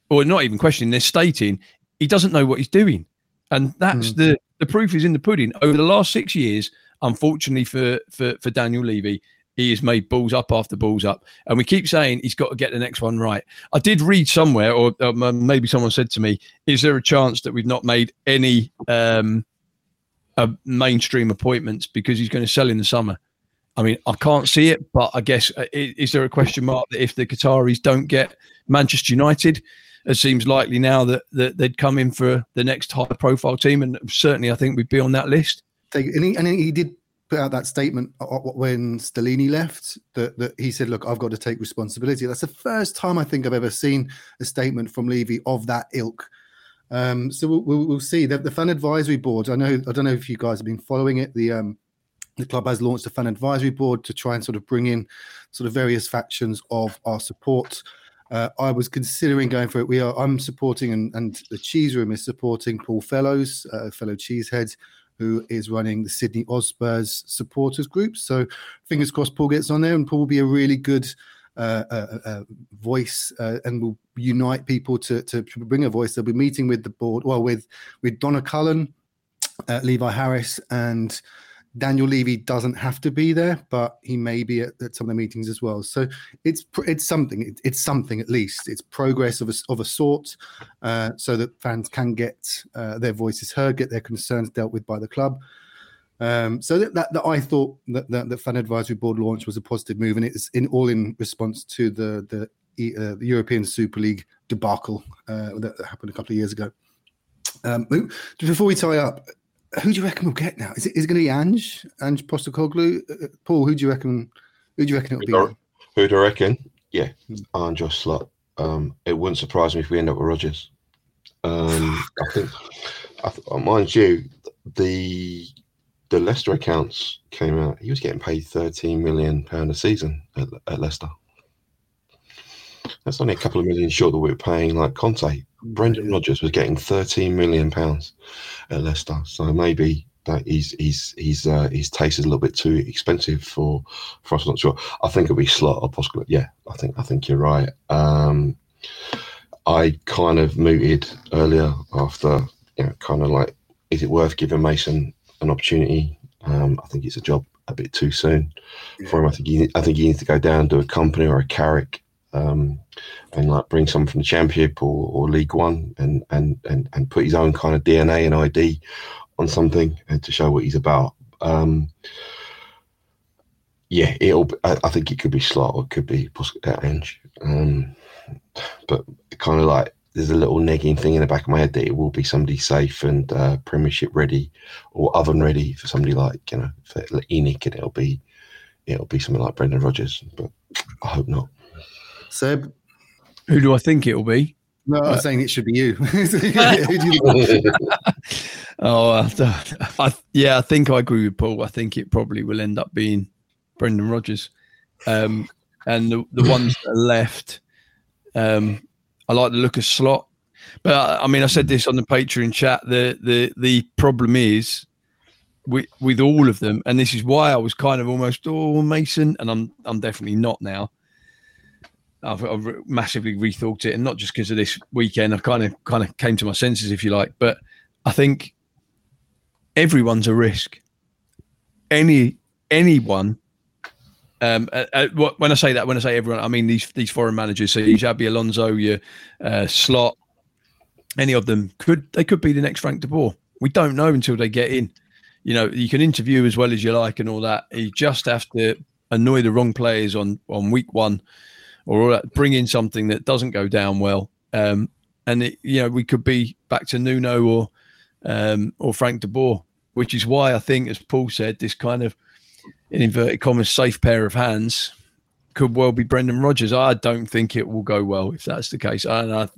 or not even questioning. They're stating he doesn't know what he's doing, and that's the the proof is in the pudding. Over the last six years, unfortunately for for for Daniel Levy, he has made balls up after balls up, and we keep saying he's got to get the next one right. I did read somewhere, or um, maybe someone said to me, "Is there a chance that we've not made any um, uh, mainstream appointments because he's going to sell in the summer?" I mean, I can't see it, but I guess uh, i- is there a question mark that if the Qataris don't get Manchester United, it seems likely now that, that they'd come in for the next high profile team, and certainly I think we'd be on that list. Take, and, he, and he did put out that statement uh, uh, when Stellini left that, that he said, "Look, I've got to take responsibility." That's the first time I think I've ever seen a statement from Levy of that ilk. Um, so we'll, we'll, we'll see. The, the fan advisory board. I know. I don't know if you guys have been following it. The um, the club has launched a fan advisory board to try and sort of bring in sort of various factions of our support. Uh, I was considering going for it. We are. I'm supporting, and, and the cheese room is supporting Paul Fellows, uh, fellow cheesehead, who is running the Sydney Osspurs supporters group. So fingers crossed, Paul gets on there, and Paul will be a really good uh, uh, uh, voice uh, and will unite people to, to bring a voice. They'll be meeting with the board, well, with with Donna Cullen, Levi Harris, and Daniel Levy doesn't have to be there, but he may be at, at some of the meetings as well. So it's it's something. It, it's something at least. It's progress of a, of a sort, uh, so that fans can get uh, their voices heard, get their concerns dealt with by the club. Um, so that, that, that I thought that, that the fan advisory board launch was a positive move, and it's in all in response to the the, uh, the European Super League debacle uh, that, that happened a couple of years ago. Um, before we tie up, who do you reckon we'll get now? Is it is it going to be Ange, Ange Postecoglou? Uh, Paul, who do you reckon? Who do you reckon it'll be? Who do I reckon? Yeah, Hmm. Iron Josh Slot. Um, it wouldn't surprise me if we end up with Rodgers. Um, I think, I th- uh, mind you, the the Leicester accounts came out. He was getting paid thirteen million pound a season at, at Leicester. That's only a couple of million short that we're paying like Conte. Brendan Rodgers was getting 13 million pounds at Leicester, so maybe that he's he's he's uh, his taste is a little bit too expensive for for us. I'm not sure. I think it'll be Slot or possibly. Yeah, I think I think you're right. Um, I kind of mooted earlier after you know kind of like is it worth giving Mason an opportunity? Um, I think it's a job a bit too soon for him. I think he, I think he needs to go down to a Kompany or a Carrick um, and like bring someone from the Championship or, or League One and, and and and put his own kind of DNA and ID on something and to show what he's about. Um, yeah, it'll. I, I, think it could be Slot or it could be uh, Ange. Um, but kind of like there's a little nagging thing in the back of my head that it will be somebody safe and uh, Premiership ready or oven ready for somebody like you know for ENIC, and it'll be it'll be something like Brendan Rodgers. But I hope not. Seb, who do I think it will be? No, I'm uh, saying it should be you. oh, uh, I, yeah, I think I agree with Paul. I think it probably will end up being Brendan Rodgers. Um, and the, the ones that are left, um, I like the look of Slot. But I, I mean, I said this on the Patreon chat. The the the problem is with with all of them, and this is why I was kind of almost oh Mason, and I'm I'm definitely not now. I've, I've massively rethought it, and not just because of this weekend. I kind of kind of came to my senses, if you like. But I think everyone's a risk. Any anyone. Um, uh, uh, when I say that, when I say everyone, I mean these these foreign managers. So you Xabi Alonso, your uh, Slot, any of them could they could be the next Frank de Boer. We don't know until they get in. You know, you can interview as well as you like and all that. You just have to annoy the wrong players on on week one or bring in something that doesn't go down well. Um, and it, you know, we could be back to Nuno or um, or Frank de Boer, which is why I think, as Paul said, this kind of in inverted commas safe pair of hands could well be Brendan Rodgers. I don't think it will go well if that's the case. I, I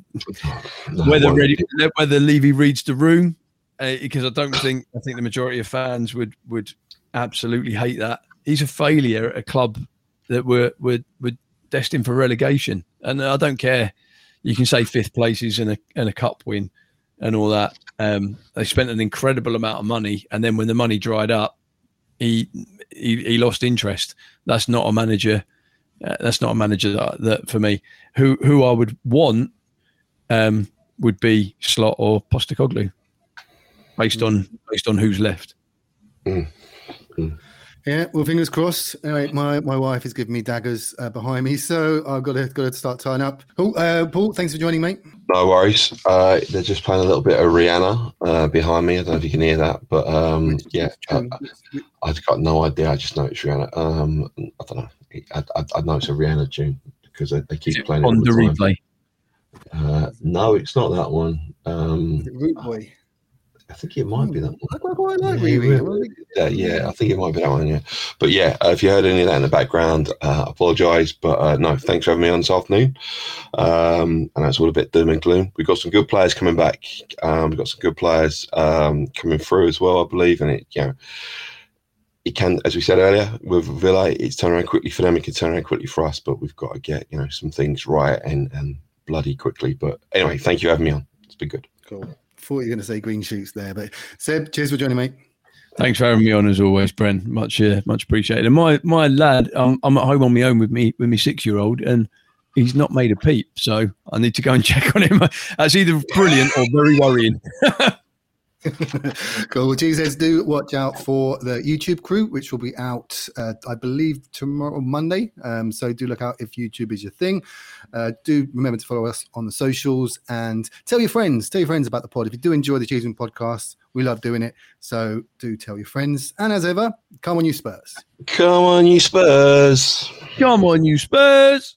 whether ready, whether Levy reads the room uh, because I don't think I think the majority of fans would would absolutely hate that. He's a failure at a club that were were were destined for relegation. And I don't care. You can say fifth places and a and a cup win and all that. Um, they spent an incredible amount of money, and then when the money dried up, he he, he lost interest. That's not a manager. Uh, that's not a manager that, that, for me. Who who I would want um, would be Slot or Postecoglou, based on based on who's left. Mm. Mm. Yeah, well, fingers crossed. Anyway, my, my wife is giving me daggers uh, behind me, so I've got to got to start tying up. Paul, uh, Paul, thanks for joining, mate. No worries. Uh, they're just playing a little bit of Rihanna uh, behind me. I don't know if you can hear that, but um, yeah, I, have got no idea. I just know it's Rihanna. Um, I don't know. I, I, I know it's a Rihanna tune because they, they keep playing on the, the replay. Uh, no, it's not that one. Um, Rude Boy. I think it might be that one. I like Yeah, yeah, I think it might be that one. Yeah, but yeah, uh, if you heard any of that in the background, uh, apologise. But uh, no, thanks for having me on this afternoon. Um, and that's all a bit doom and gloom. We've got some good players coming back. Um, we've got some good players um, coming through as well, I believe. And it, you know, it can, as we said earlier, with Villa, it's turned around quickly for them. It can turn around quickly for us, but we've got to get you know some things right and and bloody quickly. But anyway, thank you for having me on. It's been good. Cool thought you were going to say green shoots there, but Seb, cheers for joining, mate. Thanks for having me on as always, Bren. Much, uh, much appreciated. And my my lad, I'm, I'm at home on my own with me with my six year old, and he's not made a peep, so I need to go and check on him. That's either brilliant or very worrying. cool. Well, Jesus, do watch out for the YouTube crew, which will be out, uh, I believe, tomorrow, Monday. Um, so do look out if YouTube is your thing. Uh, do remember to follow us on the socials and tell your friends, tell your friends about the pod. If you do enjoy the Cheese Room podcast, we love doing it. So do tell your friends. And as ever, come on, you Spurs. Come on, you Spurs. Come on, you Spurs.